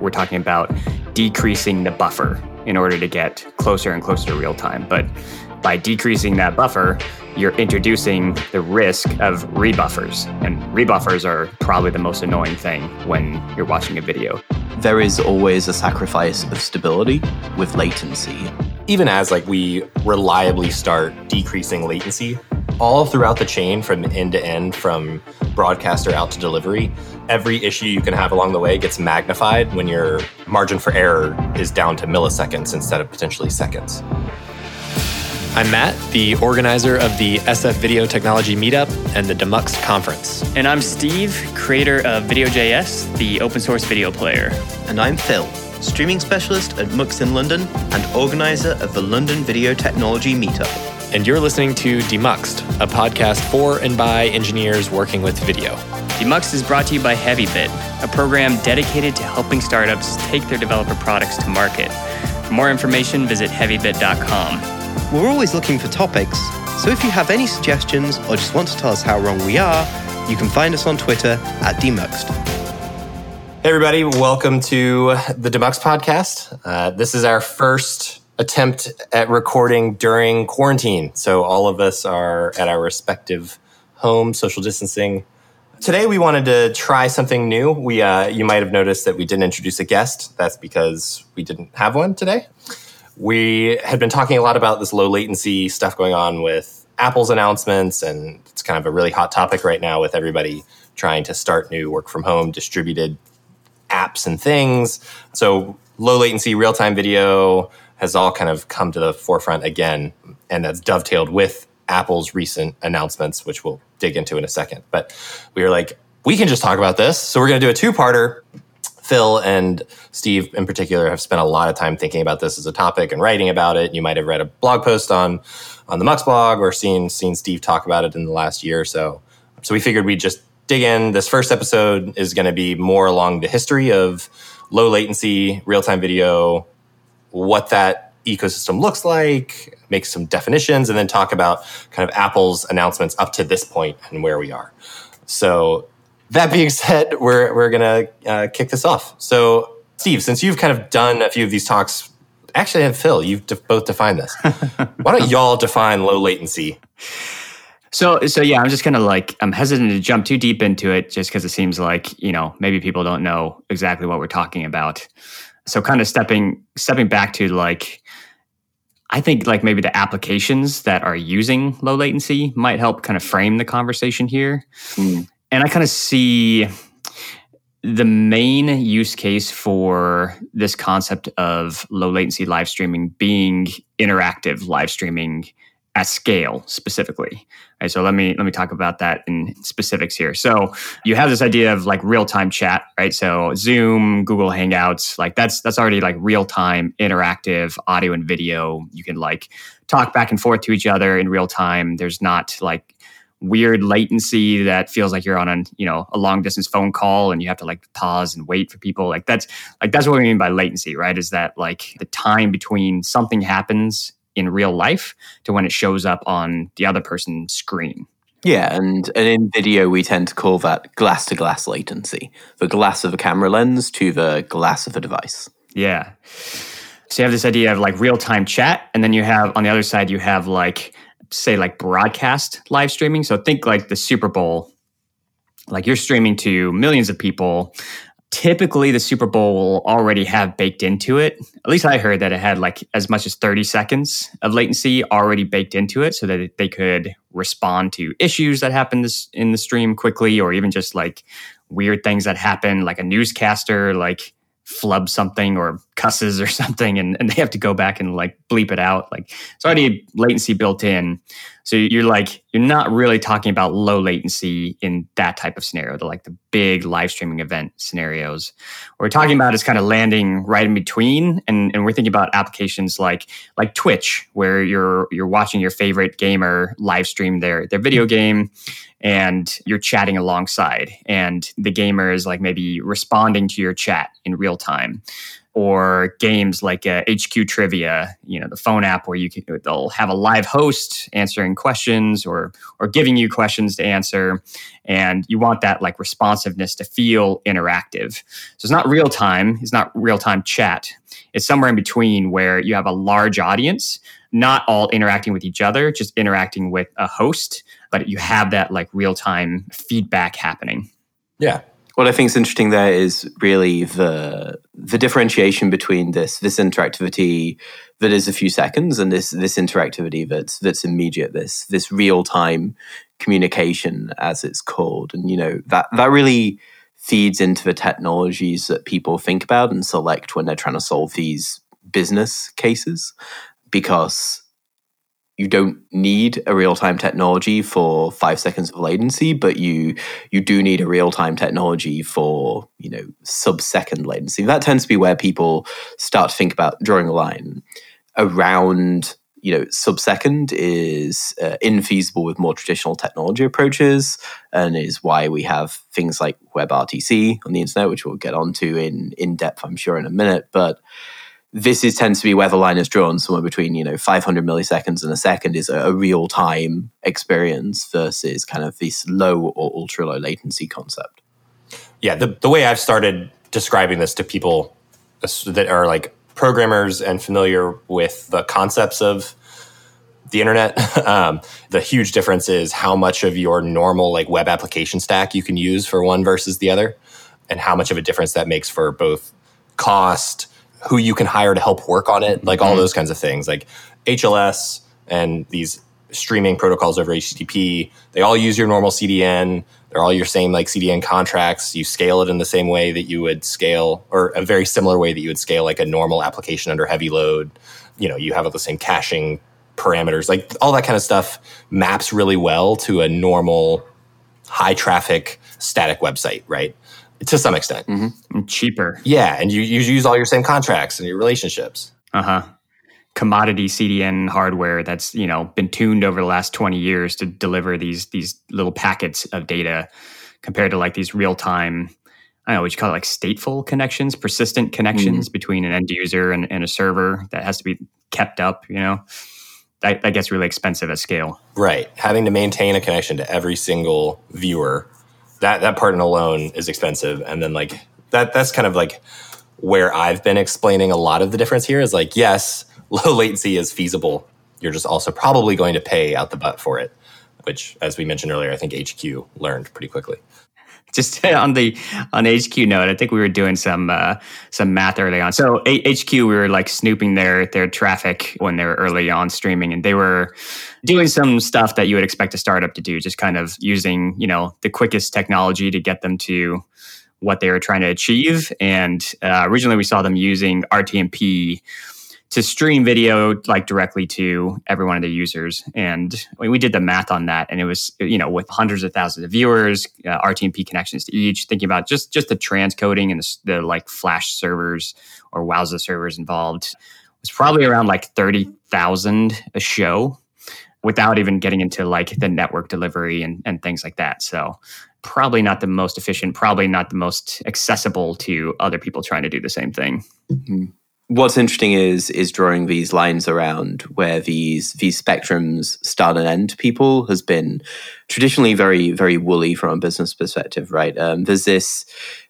we're talking about decreasing the buffer in order to get closer and closer to real time. But by decreasing that buffer, you're introducing the risk of rebuffers. And rebuffers are probably the most annoying thing when you're watching a video. There is always a sacrifice of stability with latency. Even as like we reliably start decreasing latency, all throughout the chain from end to end, from broadcaster out to delivery, every issue you can have along the way gets magnified when your margin for error is down to milliseconds instead of potentially seconds. I'm Matt, the organizer of the SF Video Technology Meetup and the Demux Conference. And I'm Steve, creator of Video.js, the open source video player. And I'm Phil, streaming specialist at MUX in London and organizer of the London Video Technology Meetup. And you're listening to Demuxed, a podcast for and by engineers working with video. Demuxed is brought to you by HeavyBit, a program dedicated to helping startups take their developer products to market. For more information, visit heavybit.com. We're always looking for topics, so if you have any suggestions or just want to tell us how wrong we are, you can find us on Twitter at Demuxed. Hey, everybody, welcome to the Demux podcast. Uh, this is our first attempt at recording during quarantine. So, all of us are at our respective home, social distancing. Today, we wanted to try something new. We, uh, you might have noticed that we didn't introduce a guest. That's because we didn't have one today we had been talking a lot about this low latency stuff going on with Apple's announcements, and it's kind of a really hot topic right now with everybody trying to start new work from home distributed apps and things. So, low latency real time video has all kind of come to the forefront again, and that's dovetailed with Apple's recent announcements, which we'll dig into in a second. But we were like, we can just talk about this. So, we're going to do a two parter Phil and Steve in particular have spent a lot of time thinking about this as a topic and writing about it. You might have read a blog post on on the Mux blog or seen seen Steve talk about it in the last year or so. So we figured we'd just dig in. This first episode is going to be more along the history of low latency real time video, what that ecosystem looks like, make some definitions, and then talk about kind of Apple's announcements up to this point and where we are. So that being said, we're we're gonna uh, kick this off. So, Steve, since you've kind of done a few of these talks, actually, and Phil, you've de- both defined this. Why don't y'all define low latency? So, so yeah, I'm just gonna like I'm hesitant to jump too deep into it, just because it seems like you know maybe people don't know exactly what we're talking about. So, kind of stepping stepping back to like I think like maybe the applications that are using low latency might help kind of frame the conversation here. Mm and I kind of see the main use case for this concept of low latency live streaming being interactive live streaming at scale specifically. So let me let me talk about that in specifics here. So you have this idea of like real time chat, right? So Zoom, Google Hangouts, like that's that's already like real time interactive audio and video. You can like talk back and forth to each other in real time. There's not like weird latency that feels like you're on a you know a long distance phone call and you have to like pause and wait for people like that's like that's what we mean by latency right is that like the time between something happens in real life to when it shows up on the other person's screen yeah, and, and in video, we tend to call that glass to glass latency the glass of a camera lens to the glass of a device. Yeah. So you have this idea of like real time chat, and then you have on the other side, you have like say like broadcast live streaming. So think like the Super Bowl, like you're streaming to millions of people. Typically, the Super Bowl will already have baked into it. At least I heard that it had like as much as 30 seconds of latency already baked into it so that they could respond to issues that happen in the stream quickly or even just like weird things that happen, like a newscaster, like flub something or cusses or something and, and they have to go back and like bleep it out. Like it's already latency built in. So you're like you're not really talking about low latency in that type of scenario the like the big live streaming event scenarios. What we're talking about is kind of landing right in between and, and we're thinking about applications like like twitch where you're you're watching your favorite gamer live stream their their video game and you're chatting alongside and the gamer is like maybe responding to your chat in real time or games like uh, HQ Trivia, you know, the phone app where you can they'll have a live host answering questions or or giving you questions to answer, and you want that like responsiveness to feel interactive. So it's not real time, it's not real time chat. It's somewhere in between where you have a large audience, not all interacting with each other, just interacting with a host, but you have that like real time feedback happening. Yeah. What I think is interesting there is really the the differentiation between this this interactivity that is a few seconds and this this interactivity that's that's immediate this this real time communication as it's called and you know that that really feeds into the technologies that people think about and select when they're trying to solve these business cases because you don't need a real-time technology for five seconds of latency, but you you do need a real-time technology for you know sub-second latency. That tends to be where people start to think about drawing a line around you know sub-second is uh, infeasible with more traditional technology approaches and is why we have things like WebRTC on the internet, which we'll get onto in in depth, I'm sure, in a minute, but this is tends to be where the line is drawn somewhere between you know 500 milliseconds and a second is a, a real time experience versus kind of this low or ultra low latency concept. Yeah the, the way i've started describing this to people that are like programmers and familiar with the concepts of the internet um, the huge difference is how much of your normal like web application stack you can use for one versus the other and how much of a difference that makes for both cost who you can hire to help work on it, like all mm-hmm. those kinds of things. Like HLS and these streaming protocols over HTTP, they all use your normal CDN. They're all your same like CDN contracts. You scale it in the same way that you would scale, or a very similar way that you would scale like a normal application under heavy load. You know, you have all the same caching parameters, like all that kind of stuff maps really well to a normal high traffic static website, right? To some extent. Mm-hmm. Cheaper. Yeah, and you, you use all your same contracts and your relationships. Uh huh. Commodity CDN hardware that's you know been tuned over the last twenty years to deliver these these little packets of data, compared to like these real time. I don't know what you call it, like stateful connections, persistent connections mm-hmm. between an end user and, and a server that has to be kept up. You know, that, that gets really expensive at scale. Right, having to maintain a connection to every single viewer that that part alone is expensive. And then like that that's kind of like where i've been explaining a lot of the difference here is like yes low latency is feasible. You're just also probably going to pay out the butt for it which as we mentioned earlier i think hq learned pretty quickly just on the on HQ note, I think we were doing some uh, some math early on. So A- HQ, we were like snooping their their traffic when they were early on streaming, and they were doing some stuff that you would expect a startup to do, just kind of using you know the quickest technology to get them to what they were trying to achieve. And uh, originally, we saw them using RTMP to stream video like directly to every one of the users. And we did the math on that, and it was you know with hundreds of thousands of viewers, uh, RTMP connections to each. Thinking about just just the transcoding and the, the like Flash servers or Wowza servers involved was probably around like thirty thousand a show, without even getting into like the network delivery and and things like that. So probably not the most efficient, probably not the most accessible to other people trying to do the same thing. Mm-hmm what's interesting is is drawing these lines around where these these spectrums start and end. People has been traditionally very very woolly from a business perspective right? Um, there's this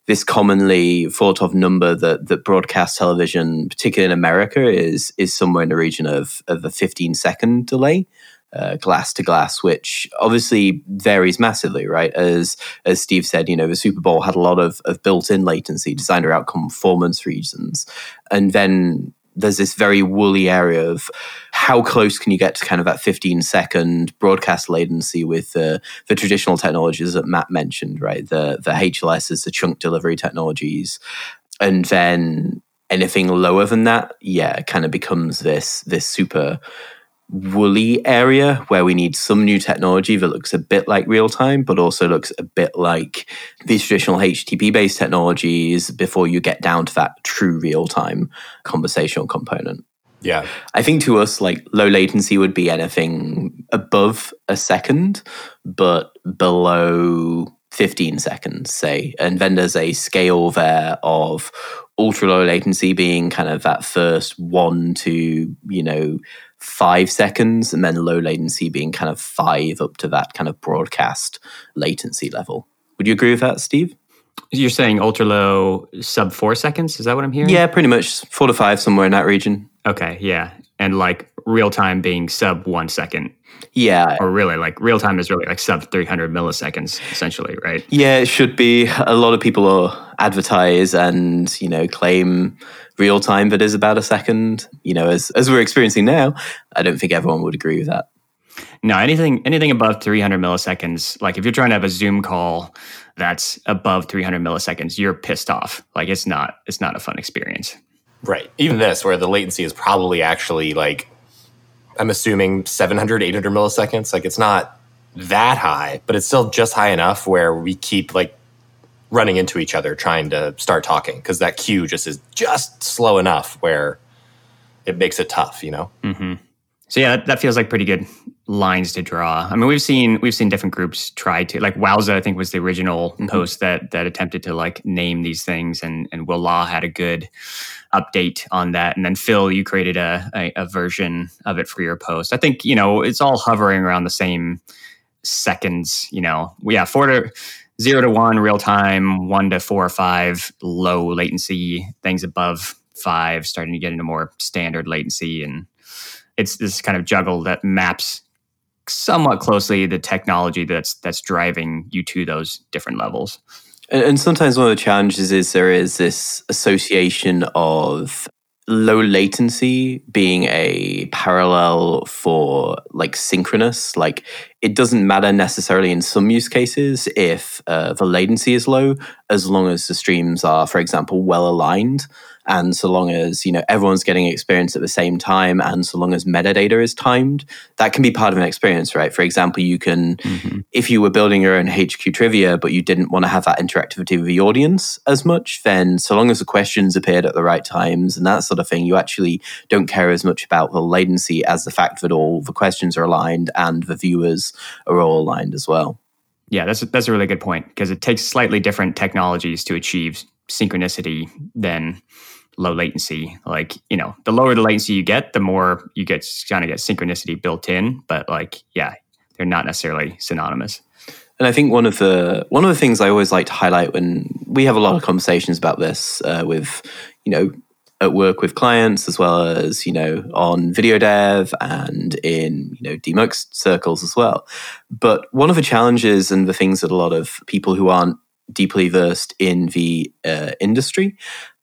this commonly thought of number that that broadcast television particularly in america is is somewhere in the region of of a 15 second delay glass to glass, which obviously varies massively, right? As as Steve said, you know, the Super Bowl had a lot of, of built-in latency, designed around performance reasons, and then there's this very woolly area of how close can you get to kind of that 15 second broadcast latency with uh, the traditional technologies that Matt mentioned, right? The the HLSs, the chunk delivery technologies, and then anything lower than that, yeah, kind of becomes this this super woolly area where we need some new technology that looks a bit like real time, but also looks a bit like these traditional HTTP based technologies before you get down to that true real time conversational component. Yeah. I think to us, like low latency would be anything above a second, but below 15 seconds, say. And then there's a scale there of ultra low latency being kind of that first one to, you know, five seconds, and then low latency being kind of five up to that kind of broadcast latency level. Would you agree with that, Steve? You're saying ultra low sub four seconds? Is that what I'm hearing? Yeah, pretty much four to five, somewhere in that region. Okay, yeah. And like real time being sub one second. Yeah. Or really, like real time is really like sub 300 milliseconds, essentially, right? Yeah, it should be. A lot of people advertise and, you know, claim real time that is about a second. You know, as, as we're experiencing now, I don't think everyone would agree with that. No, anything anything above 300 milliseconds, like if you're trying to have a Zoom call that's above 300 milliseconds, you're pissed off. Like it's not it's not a fun experience. Right. Even this, where the latency is probably actually like, I'm assuming 700, 800 milliseconds. Like it's not that high, but it's still just high enough where we keep like running into each other trying to start talking because that queue just is just slow enough where it makes it tough, you know? Mm-hmm. So yeah, that, that, feels like pretty good lines to draw. I mean, we've seen we've seen different groups try to like Wowza. I think was the original mm-hmm. post that that attempted to like name these things, and and Will Law had a good update on that. And then Phil, you created a, a, a version of it for your post. I think you know it's all hovering around the same seconds. You know, yeah, four to zero to one real time, one to four or five low latency, things above five starting to get into more standard latency and it's this kind of juggle that maps somewhat closely the technology that's that's driving you to those different levels. And, sometimes one of the challenges is there is this association of low latency being a parallel for like synchronous. Like it doesn't matter necessarily in some use cases if uh, the latency is low as long as the streams are for example well aligned and so long as you know everyone's getting experience at the same time and so long as metadata is timed that can be part of an experience right for example you can mm-hmm. if you were building your own hq trivia but you didn't want to have that interactivity with the audience as much then so long as the questions appeared at the right times and that sort of thing you actually don't care as much about the latency as the fact that all the questions are aligned and the viewers are all aligned as well yeah, that's a, that's a really good point because it takes slightly different technologies to achieve synchronicity than low latency. Like, you know, the lower the latency you get, the more you get kind of get synchronicity built in. But like, yeah, they're not necessarily synonymous. And I think one of the one of the things I always like to highlight when we have a lot of conversations about this uh, with, you know, at work with clients as well as you know on video dev and in you know demux circles as well. But one of the challenges and the things that a lot of people who aren't deeply versed in the uh, industry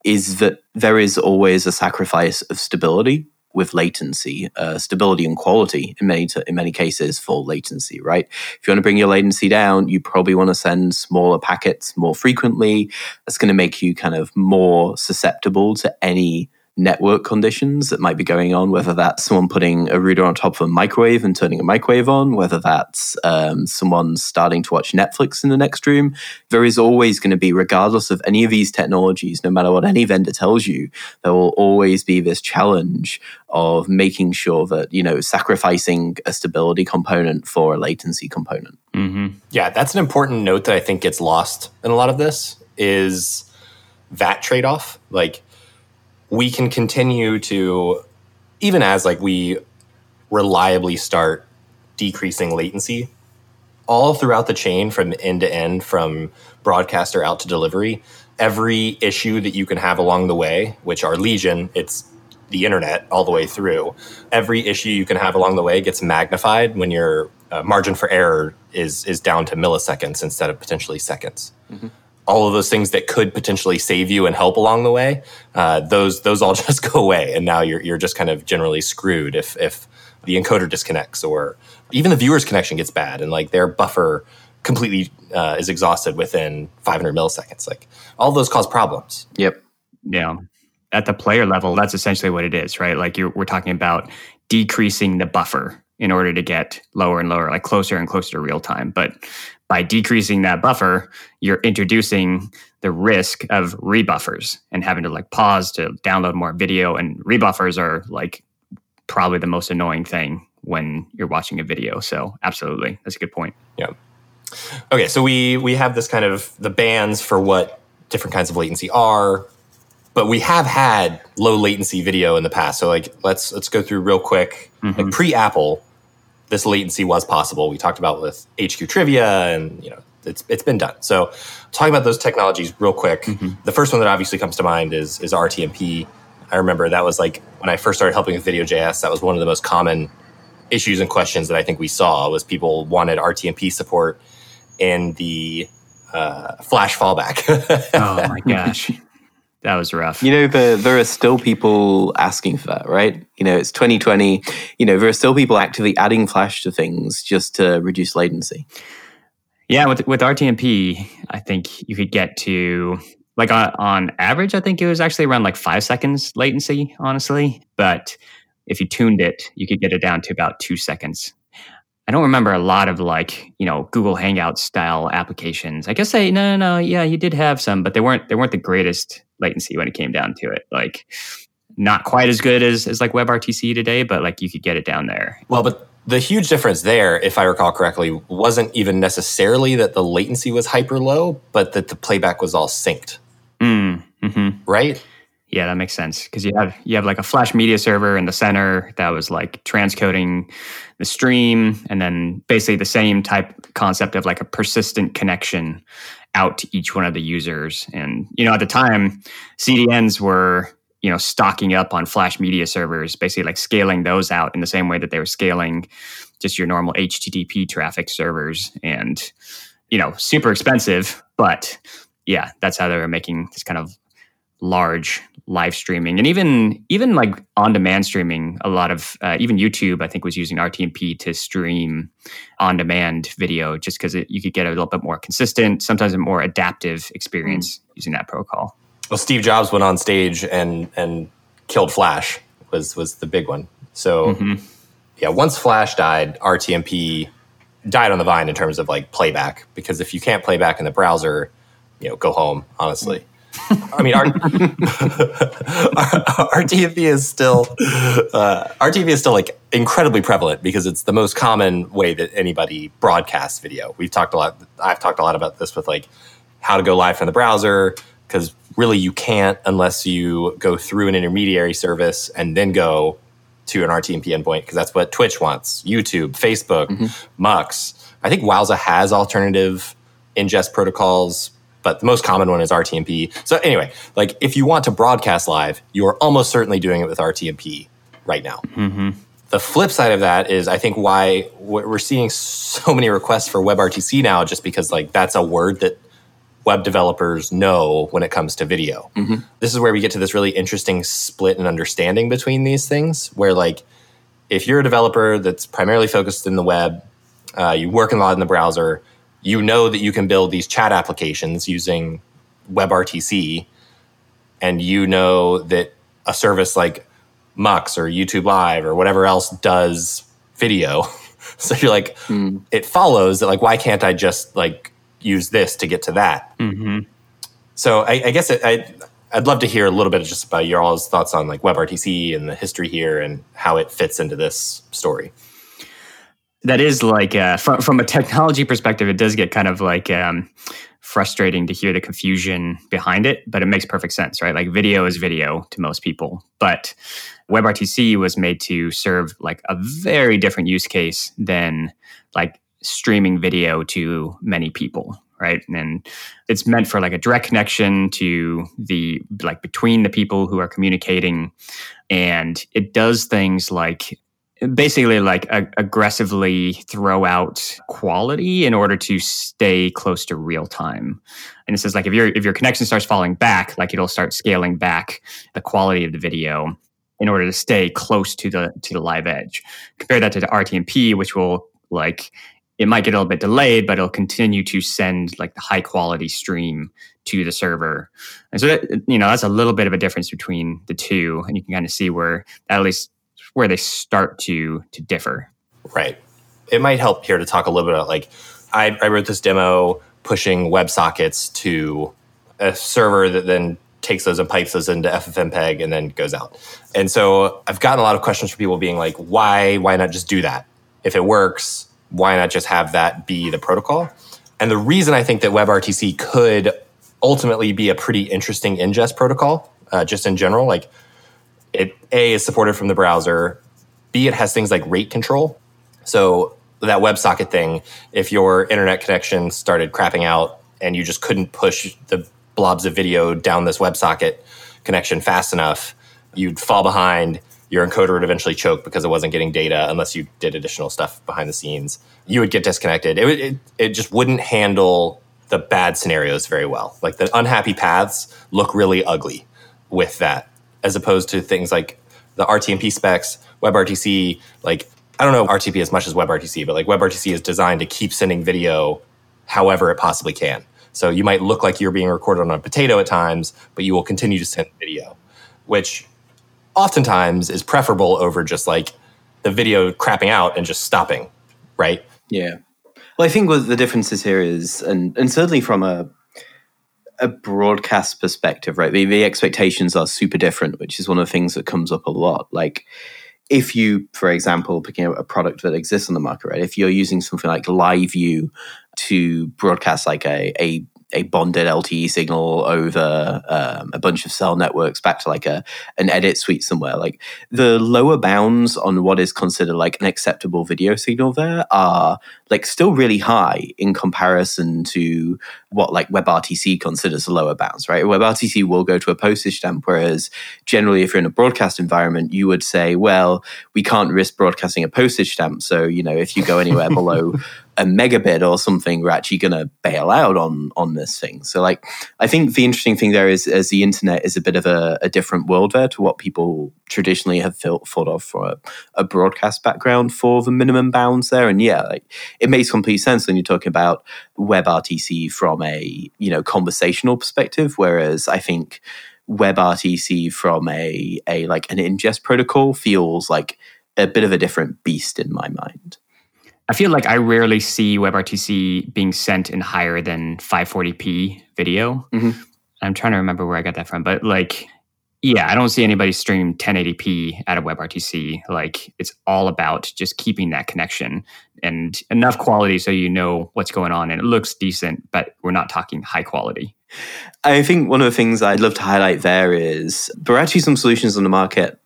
is that there is always a sacrifice of stability with latency, uh, stability and quality in many t- in many cases for latency. Right? If you want to bring your latency down, you probably want to send smaller packets more frequently. That's going to make you kind of more susceptible to any network conditions that might be going on, whether that's someone putting a router on top of a microwave and turning a microwave on, whether that's um, someone starting to watch Netflix in the next room. There is always going to be, regardless of any of these technologies, no matter what any vendor tells you, there will always be this challenge of making sure that, you know, sacrificing a stability component for a latency component. Mm-hmm. Yeah, that's an important note that I think gets lost in a lot of this is that trade off. Like, we can continue to even as like we reliably start decreasing latency all throughout the chain from end to end from broadcaster out to delivery every issue that you can have along the way which are legion it's the internet all the way through every issue you can have along the way gets magnified when your uh, margin for error is is down to milliseconds instead of potentially seconds. Mm-hmm all of those things that could potentially save you and help along the way, uh, those those all just go away, and now you're you're just kind of generally screwed if if the encoder disconnects or even the viewer's connection gets bad and like their buffer completely uh, is exhausted within 500 milliseconds. Like all those cause problems. Yep. Yeah. At the player level, that's essentially what it is, right? Like we're talking about decreasing the buffer in order to get lower and lower, like closer and closer to real time. But by decreasing that buffer, you're introducing the risk of rebuffers and having to like pause to download more video. And rebuffers are like probably the most annoying thing when you're watching a video. So absolutely, that's a good point. Yeah. Okay, so we we have this kind of the bands for what different kinds of latency are, but we have had low latency video in the past. So like let's let's go through real quick. Like mm-hmm. pre Apple, this latency was possible. We talked about with HQ trivia and you know it's it's been done. So talking about those technologies real quick. The first one that obviously comes to mind is is RTMP. I remember that was like when I first started helping with Video.js, that was one of the most common issues and questions that I think we saw was people wanted RTMP support in the uh, flash fallback. Oh my gosh. That was rough. You know, there, there are still people asking for that, right? You know, it's 2020. You know, there are still people actively adding Flash to things just to reduce latency. Yeah, with with RTMP, I think you could get to like on, on average, I think it was actually around like five seconds latency, honestly. But if you tuned it, you could get it down to about two seconds. I don't remember a lot of like you know Google Hangout style applications. I guess I no no no yeah you did have some, but they weren't they weren't the greatest latency when it came down to it. Like not quite as good as as like WebRTC today, but like you could get it down there. well, but the huge difference there, if I recall correctly, wasn't even necessarily that the latency was hyper low, but that the playback was all synced, Mm, hmm right? Yeah, that makes sense because you have you have like a Flash media server in the center that was like transcoding the stream, and then basically the same type concept of like a persistent connection out to each one of the users. And you know, at the time, CDNs were you know stocking up on Flash media servers, basically like scaling those out in the same way that they were scaling just your normal HTTP traffic servers, and you know, super expensive, but yeah, that's how they were making this kind of large live streaming and even even like on demand streaming a lot of uh, even youtube i think was using rtmp to stream on demand video just because you could get a little bit more consistent sometimes a more adaptive experience using that protocol Well, Steve Jobs went on stage and and killed Flash was was the big one. So Mhm. yeah, once Flash died, RTMP died on the vine in terms of like playback because if you can't play back in the browser, you know, go home. Honestly, I mean, our RTMP is still uh, RTMP is still like incredibly prevalent because it's the most common way that anybody broadcasts video. We've talked a lot. I've talked a lot about this with like how to go live from the browser because really you can't unless you go through an intermediary service and then go to an RTMP endpoint because that's what Twitch wants, YouTube, Facebook, Mux. I think Wowza has alternative ingest protocols, but the most common one is RTMP. So anyway, like if you want to broadcast live, you are almost certainly doing it with RTMP right now. The flip side of that is I think why we're seeing so many requests for WebRTC now, just because like that's a word that web developers know when it comes to video. This is where we get to this really interesting split and understanding between these things, where like if you're a developer that's primarily focused in the web, uh, you work a lot in the browser, you know that you can build these chat applications using WebRTC, and you know that a service like Mux or YouTube Live or whatever else does video. so you're like, it follows that like, why can't I just like use this to get to that? hmm So I, I guess it, I, I'd love to hear a little bit just about your all's thoughts on like WebRTC and the history here and how it fits into this story. That is like uh, from from a technology perspective, it does get kind of like um, frustrating to hear the confusion behind it, but it makes perfect sense, right? Like video is video to most people, but WebRTC was made to serve like a very different use case than like streaming video to many people, right? And it's meant for like a direct connection to the like between the people who are communicating, and it does things like basically like aggressively throw out quality in order to stay close to real time. And it says like if your if your connection starts falling back like it'll start scaling back the quality of the video in order to stay close to the to the live edge. Compare that to the rtmp which will like it might get a little bit delayed but it'll continue to send like the high quality stream to the server. And so that you know that's a little bit of a difference between the two and you can kind of see where at least where they start to to differ. Right. It might help here to talk a little bit about like I, I wrote this demo pushing WebSockets to a server that then takes those and pipes those into FFmpeg and then goes out. And so I've gotten a lot of questions from people being like, why why not just do that? If it works, why not just have that be the protocol? And the reason I think that WebRTC could ultimately be a pretty interesting ingest protocol, uh, just in general, like it A is supported from the browser, B it has things like rate control. So that WebSocket thing, if your internet connection started crapping out and you just couldn't push the blobs of video down this WebSocket connection fast enough, you'd fall behind. Your encoder would eventually choke because it wasn't getting data unless you did additional stuff behind the scenes. You would get disconnected. It, it, it just wouldn't handle the bad scenarios very well. Like the unhappy paths look really ugly with that, as opposed to things like the RTMP specs, WebRTC. Like I don't know RTP as much as WebRTC, but like WebRTC is designed to keep sending video however it possibly can. So you might look like you're being recorded on a potato at times, but you will continue to send video, which oftentimes is preferable over just like the video crapping out and just stopping, right? Yeah. Well, I think what the differences here is, and and certainly from a a broadcast perspective, right? The, the expectations are super different, which is one of the things that comes up a lot. Like if you, for example, picking up a product that exists on the market, right? If you're using something like LiveU to broadcast like a, a a bonded LTE signal over um, a bunch of cell networks back to like a an edit suite somewhere. Like the lower bounds on what is considered like an acceptable video signal there are like still really high in comparison to what like WebRTC considers the lower bounds, right? WebRTC will go to a postage stamp, whereas generally, if you're in a broadcast environment, you would say, well, we can't risk broadcasting a postage stamp. So, you know, if you go anywhere below a megabit or something, we're actually going to bail out on on this thing. So, like, I think the interesting thing there is, as the internet is a bit of a, a different world there to what people traditionally have thought, thought of for a, a broadcast background for the minimum bounds there. And yeah, like it makes complete sense when you're talking about WebRTC from a you know conversational perspective, whereas I think WebRTC from a a like an ingest protocol feels like a bit of a different beast in my mind. I feel like I rarely see WebRTC being sent in higher than 540p video. Mm-hmm. I'm trying to remember where I got that from, but like yeah, I don't see anybody stream 1080p out of WebRTC. Like it's all about just keeping that connection and enough quality so you know what's going on and it looks decent, but we're not talking high quality. I think one of the things I'd love to highlight there is there are actually some solutions on the market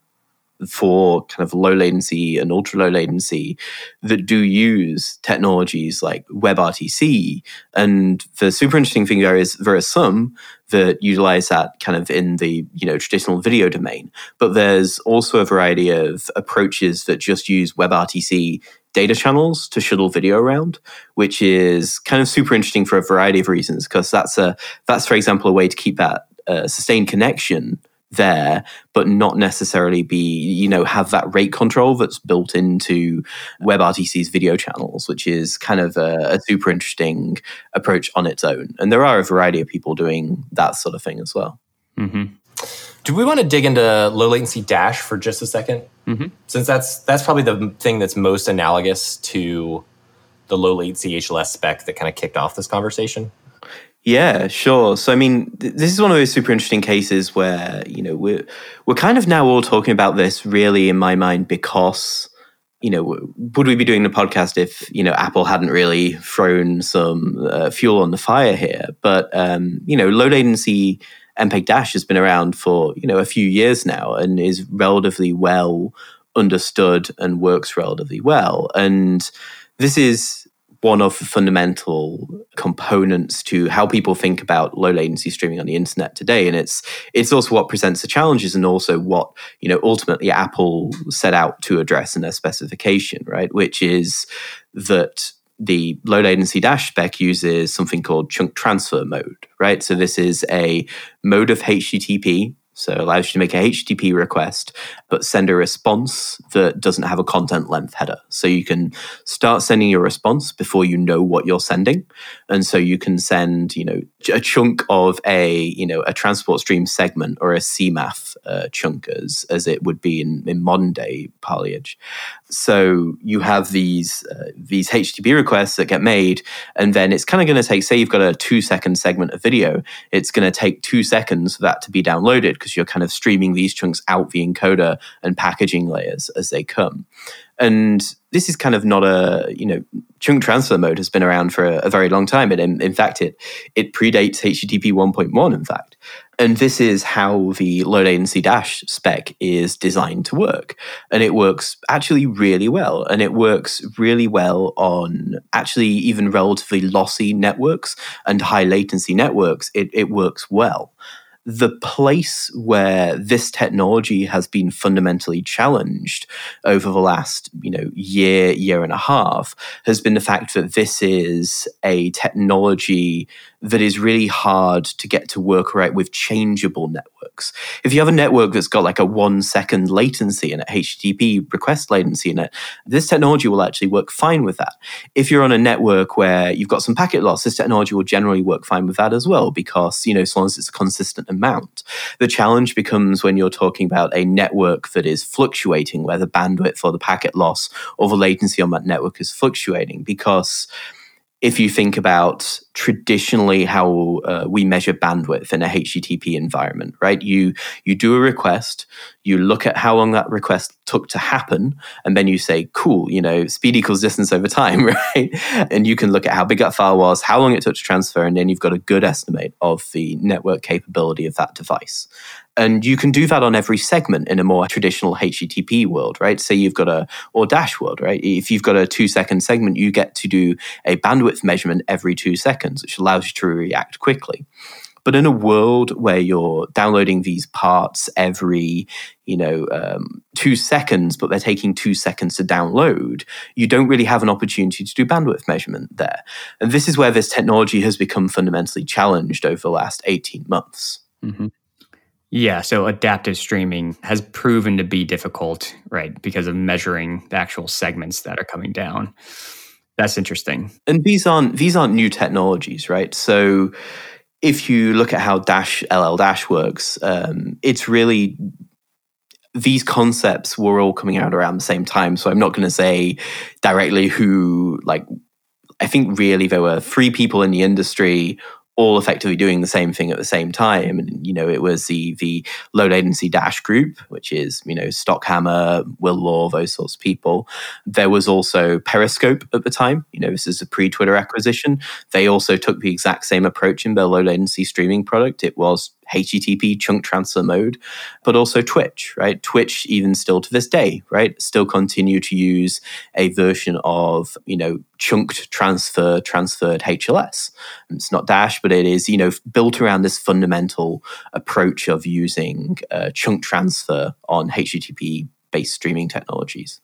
for kind of low latency and ultra low latency that do use technologies like WebRTC. And the super interesting thing there is there are some that utilize that kind of in the you know traditional video domain, but there's also a variety of approaches that just use WebRTC data channels to shuttle video around, which is kind of super interesting for a variety of reasons. Because that's a that's for example a way to keep that uh, sustained connection there, but not necessarily be, you know, have that rate control that's built into WebRTC's video channels, which is kind of a, a, super interesting approach on its own. And there are a variety of people doing that sort of thing as well. Mm-hmm. Do we want to dig into low latency dash for just a 2nd mm-hmm. Since that's that's probably the thing that's most analogous to the low latency HLS spec that kind of kicked off this conversation. Yeah, sure. So I mean, th- this is one of those super interesting cases where you know we're we're kind of now all talking about this really in my mind because you know would we be doing the podcast if you know Apple hadn't really thrown some uh, fuel on the fire here? But um, you know, low latency MPEG Dash has been around for you know a few years now and is relatively well understood and works relatively well. And this is one of the fundamental components to how people think about low latency streaming on the internet today. And it's it's also what presents the challenges and also what you know ultimately apple set out to address in their specification right? Which is that the low latency dash spec uses something called chunk transfer mode right? So this is a mode of http so it allows you to make a HTTP request, but send a response that doesn't have a content length header. So you can start sending your response before you know what you're sending. And so you can send, you know, a chunk of a, you know, a transport stream segment or a CMAF uh, chunk as, as it would be in, in modern day parliage. So you have these uh, these HTTP requests that get made, and then it's kind of going to take. Say you've got a two second segment of video, it's going to take two seconds for that to be downloaded because you're kind of streaming these chunks out the encoder and packaging layers as they come. And this is kind of not a, you know, chunk transfer mode has been around for a, a very long time. And in, in fact, it, it predates HTTP 1.1, in fact. And this is how the low latency dash spec is designed to work. And it works actually really well. And it works really well on actually even relatively lossy networks and high latency networks. It, it works well the place where this technology has been fundamentally challenged over the last you know year year and a half has been the fact that this is a technology that is really hard to get to work right with changeable networks. If you have a network that's got like a one second latency in it, HTTP request latency in it, this technology will actually work fine with that. If you're on a network where you've got some packet loss, this technology will generally work fine with that as well because, you know, as long as it's a consistent amount. The challenge becomes when you're talking about a network that is fluctuating, where the bandwidth or the packet loss or the latency on that network is fluctuating because if you think about traditionally how uh, we measure bandwidth in a HTTP environment, right? You you do a request, you look at how long that request took to happen, and then you say, "Cool, you know, speed equals distance over time," right? And you can look at how big that file was, how long it took to transfer, and then you've got a good estimate of the network capability of that device. And you can do that on every segment in a more traditional HTTP world, right? Say you've got a, or Dash world, right? If you've got a two second segment, you get to do a bandwidth measurement every two seconds, which allows you to react quickly. But in a world where you're downloading these parts every, you know, um, two seconds, but they're taking two seconds to download, you don't really have an opportunity to do bandwidth measurement there. And this is where this technology has become fundamentally challenged over the last 18 months. Mm-hmm. Yeah, so adaptive streaming has proven to be difficult, right? Because of measuring the actual segments that are coming down. That's interesting. And these aren't these aren't new technologies, right? So if you look at how Dash LL Dash works, um, it's really these concepts were all coming out around the same time. So I'm not going to say directly who like I think really there were three people in the industry all effectively doing the same thing at the same time. And you know, it was the the low latency dash group, which is you know Stockhammer, Will Law, those sorts of people. There was also Periscope at the time. You know, this is a pre Twitter acquisition. They also took the exact same approach in their low latency streaming product. It was HTTP chunk transfer mode, but also Twitch, right? Twitch, even still to this day, right, still continue to use a version of, you know, chunked transfer, transferred HLS. It's not Dash, but it is, you know, built around this fundamental approach of using uh, chunk transfer on HTTP based streaming technologies.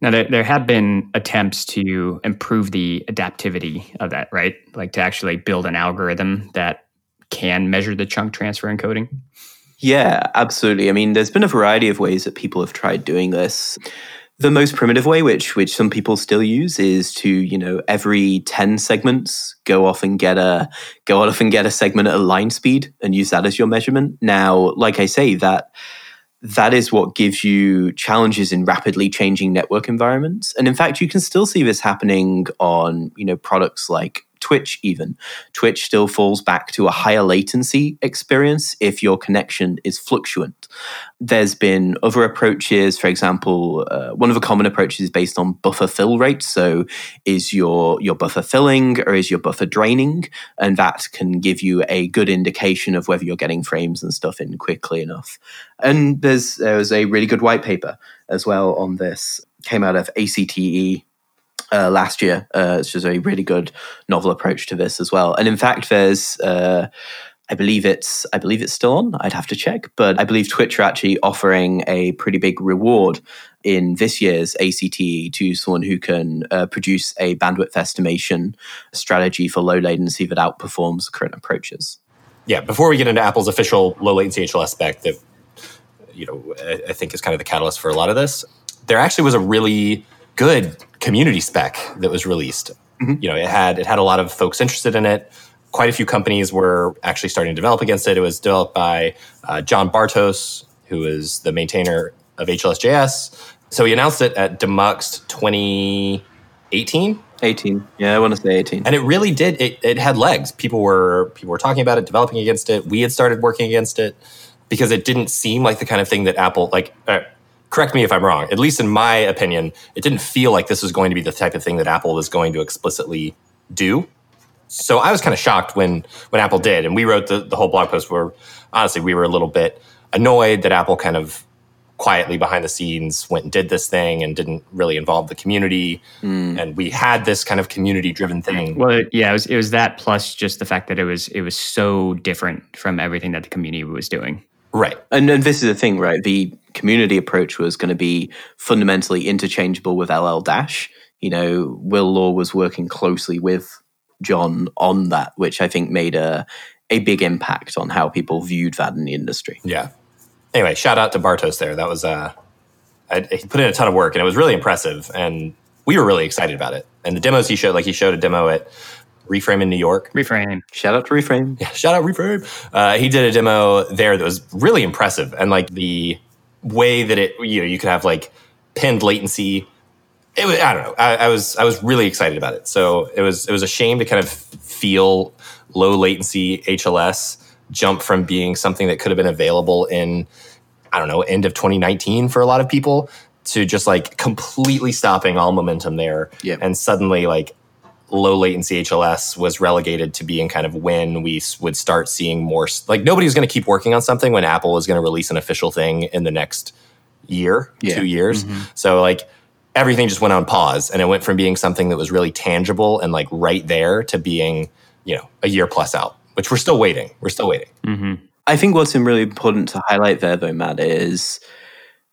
Now, there, there have been attempts to improve the adaptivity of that, right? Like to actually build an algorithm that can measure the chunk transfer encoding? Yeah, absolutely. I mean, there's been a variety of ways that people have tried doing this. The most primitive way, which which some people still use, is to you know every ten segments go off and get a go off and get a segment at a line speed and use that as your measurement. Now, like I say, that that is what gives you challenges in rapidly changing network environments. And in fact, you can still see this happening on you know products like Twitch, even. Twitch still falls back to a higher latency experience if your connection is fluctuant. There's been other approaches, for example, uh, one of the common approaches is based on buffer fill rate. So, is your, your buffer filling or is your buffer draining? And that can give you a good indication of whether you're getting frames and stuff in quickly enough. And there's there was a really good white paper as well on this, came out of ACTE uh, last year. Uh, it's just a really good novel approach to this as well. And in fact, there's uh, I believe it's I believe it's still on. I'd have to check, but I believe Twitch are actually offering a pretty big reward in this year's ACTE to someone who can uh, produce a bandwidth estimation strategy for low latency that outperforms current approaches. Yeah, before we get into Apple's official low latency HLS spec, that you know I think is kind of the catalyst for a lot of this. There actually was a really good community spec that was released. Mm-hmm. You know, it had it had a lot of folks interested in it. Quite a few companies were actually starting to develop against it. It was developed by uh, John Bartos, who is the maintainer of HLSJS. So he announced it at Demuxed 2018. 18 yeah i want to say 18 and it really did it, it had legs people were people were talking about it developing against it we had started working against it because it didn't seem like the kind of thing that apple like uh, correct me if I'm wrong. At least in my opinion, it didn't feel like this was going to be the type of thing that Apple was going to explicitly do. So I was kind of shocked when when Apple did, and we wrote the, the whole blog post where honestly we were a little bit annoyed that Apple kind of quietly behind the scenes went and did this thing and didn't really involve the community. Mm. And we had this kind of community driven thing. Well, yeah, it was it was that plus just the fact that it was it was so different from everything that the community was doing. Right. And, and this is the thing, right? The community approach was going to be fundamentally interchangeable with LL Dash. You know, Will Law was working closely with John on that, which I think made a a big impact on how people viewed that in the industry. Yeah. Anyway, shout out to Bartos there. That was uh, I, he put in a ton of work, and it was really impressive, and we were really excited about it. And the demos he showed, like he showed a demo at Reframe in New York. Reframe. Shout out to Reframe. Yeah, shout out Reframe. Uh, he did a demo there that was really impressive, and like the way that it, you know, you could have like pinned latency. It was, I don't know. I, I was I was really excited about it. So it was it was a shame to kind of feel low latency HLS jump from being something that could have been available in I don't know end of 2019 for a lot of people to just like completely stopping all momentum there and suddenly like low latency HLS was relegated to being kind of when we would start seeing more like nobody was going to keep working on something when Apple was going to release an official thing in the next year, yeah. 2 years. Mm-hmm. So like everything just went on pause and it went from being something that was really tangible and like right there to being, you know, a year plus out, which we're still waiting. We're still waiting. Mm-hmm. I think what's really important to highlight there though, Matt, is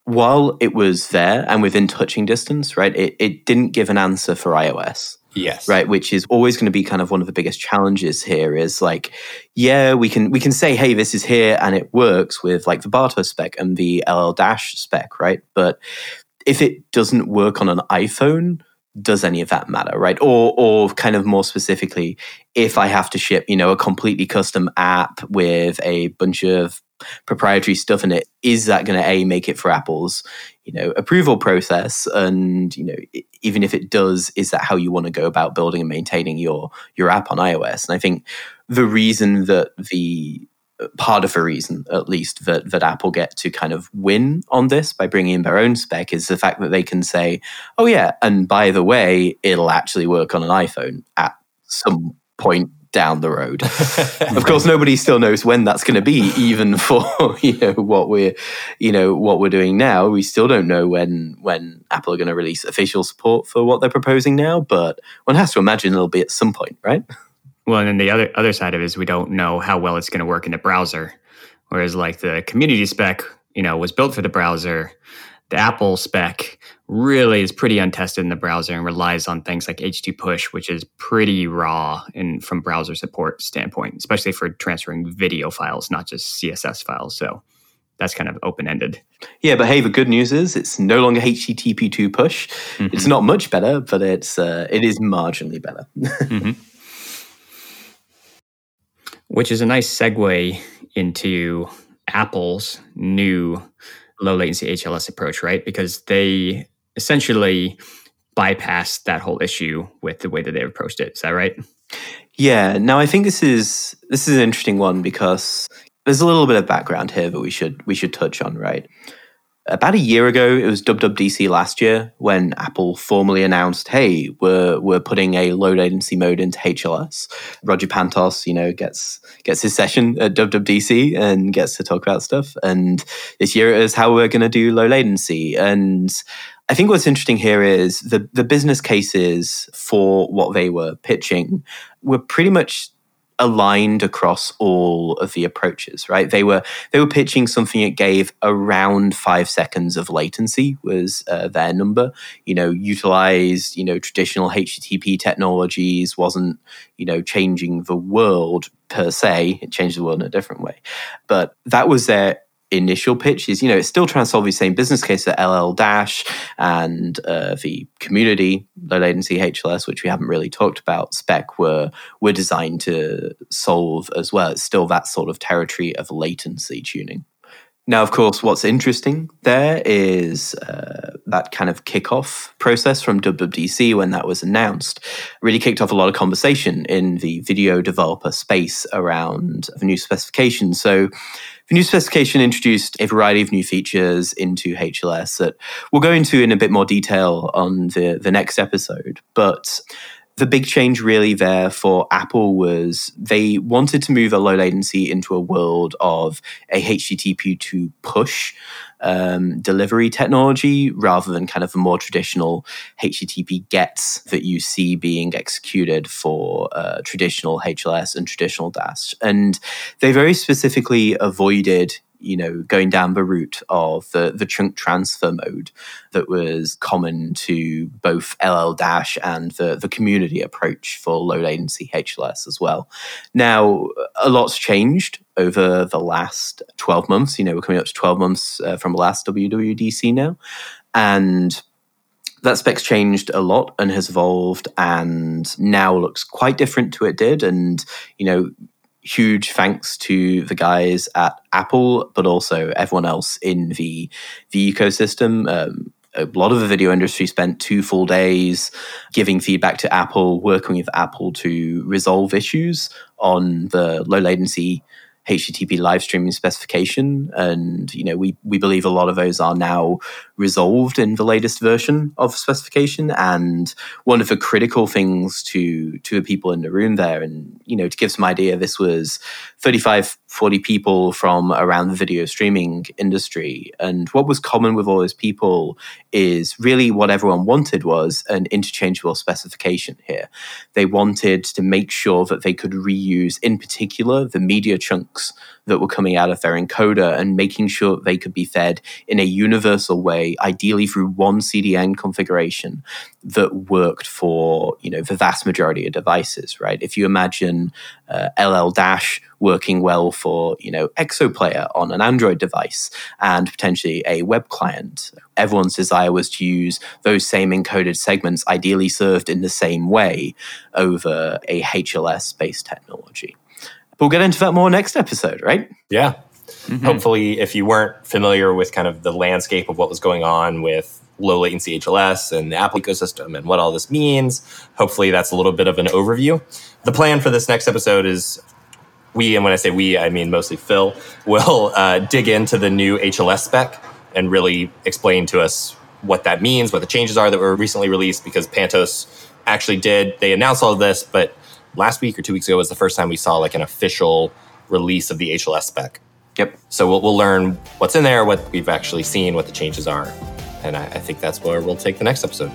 while it was there and within touching distance, right, it, it didn't give an answer for iOS. Yes. Right, which is always going to be kind of one of the biggest challenges here is like, yeah, we can we can say, hey, this is here and it works with like the Bartos spec and the LL Dash spec, right? But if it doesn't work on an iPhone, does any of that matter, right? Or or kind of more specifically, if I have to ship, you know, a completely custom app with a bunch of proprietary stuff in it, is that going to a make it for Apple's, you know, approval process? And you know, even if it does, is that how you want to go about building and maintaining your your app on iOS? And I think the reason that the uh, part of a reason, at least, that, that Apple get to kind of win on this by bringing in their own spec is the fact that they can say, oh, yeah, and by the way, it'll actually work on an iPhone at some point down the road. of course, nobody still knows when that's going to be, even for you know what we're you know what we're doing now. We still don't know when when Apple are going to release official support for what they're proposing now, but one has to imagine it'll be at some point, right? Well, and then the other other side of it is we don't know how well it's going to work in the browser. Whereas like the community spec, you know, was built for the browser. The Apple spec really is pretty untested in the browser and relies on things like H2 push, which is pretty raw in from browser support standpoint, especially for transferring video files, not just CSS files. So that's kind of open ended. Yeah, but hey, the good news is it's no longer HTTP two push. Mm-hmm. It's not much better, but it's uh, it is marginally better. mm-hmm which is a nice segue into Apple's new low latency HLS approach, right? Because they essentially bypassed that whole issue with the way that they approached it. Is that right? Yeah. Now I think this is this is an interesting one because there's a little bit of background here that we should we should touch on, right? About a year ago, it was WWDC last year when Apple formally announced, "Hey, we're we're putting a low latency mode into HLS." Roger Pantos, you know, gets gets his session at WWDC and gets to talk about stuff. And this year is how we're going to do low latency. And I think what's interesting here is the the business cases for what they were pitching were pretty much aligned across all of the approaches right? They were they were pitching something that gave around five seconds of latency was uh, their number. You know utilized you know traditional http technologies wasn't you know changing the world per se. It changed the world in a different way. But that was their initial pitch is, you know, it's still trying to solve the same business case that LL Dash and uh, the community low latency HLS, which we haven't really talked about, spec were were designed to solve as well. It's still that sort of territory of latency tuning. Now, of course, what's interesting there is uh, that kind of kickoff process from WWDC when that was announced really kicked off a lot of conversation in the video developer space around the new specifications. So The new specification introduced a variety of new features into HLS that we'll go into in a bit more detail on the, the next episode. But the big change really there for Apple was they wanted to move a low latency into a world of a HTTP2 push um, delivery technology rather than kind of a more traditional HTTP gets that you see being executed for uh, traditional HLS and traditional DASH. And they very specifically avoided you know, going down the route of the, the chunk transfer mode that was common to both LL Dash and the, the community approach for low latency HLS as well. Now, a lot's changed over the last 12 months. You know, we're coming up to 12 months uh, from the last WWDC now. And that spec's changed a lot and has evolved and now looks quite different to it did. And, you know, huge thanks to the guys at Apple, but also everyone else in the the ecosystem. Um, a lot of the video industry spent two full days giving feedback to Apple, working with Apple to resolve issues on the low latency HTTP live streaming specification. And, you know, we, we believe a lot of those are now resolved in the latest version of specification. And one of the critical things to, to the people in the room there, and, you know, to give some idea, this was 35, 40 people from around the video streaming industry. And what was common with all those people is really what everyone wanted was an interchangeable specification here. They wanted to make sure that they could reuse, in particular, the media chunks that were coming out of their encoder and making sure they could be fed in a universal way, ideally through one CDN configuration that worked for you know the vast majority of devices. Right? If you imagine uh, LL Dash working well for you know Exoplayer on an Android device and potentially a web client. Everyone's desire was to use those same encoded segments, ideally served in the same way, over a HLS based technology. We'll get into that more next episode, right? Yeah. Mm-hmm. Hopefully, if you weren't familiar with kind of the landscape of what was going on with low latency HLS and the Apple ecosystem and what all this means, hopefully that's a little bit of an overview. The plan for this next episode is we, and when I say we, I mean mostly Phil, will uh, dig into the new HLS spec and really explain to us what that means, what the changes are that were recently released, because Pantos actually did, they announced all of this, but last week or two weeks ago was the first time we saw like an official release of the HLS spec. Yep. So we'll, we'll learn what's in there, what we've actually seen, what the changes are. And I, I think that's where we'll take the next episode.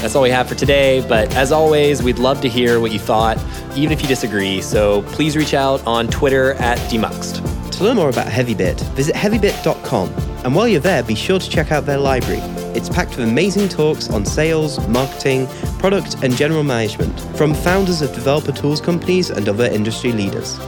That's all we have for today. But as always, we'd love to hear what you thought, even if you disagree. So please reach out on Twitter at Demuxed. To learn more about HeavyBit, visit heavybit.com. And while you're there, be sure to check out their library. It's packed with amazing talks on sales, marketing, product, and general management from founders of developer tools companies and other industry leaders.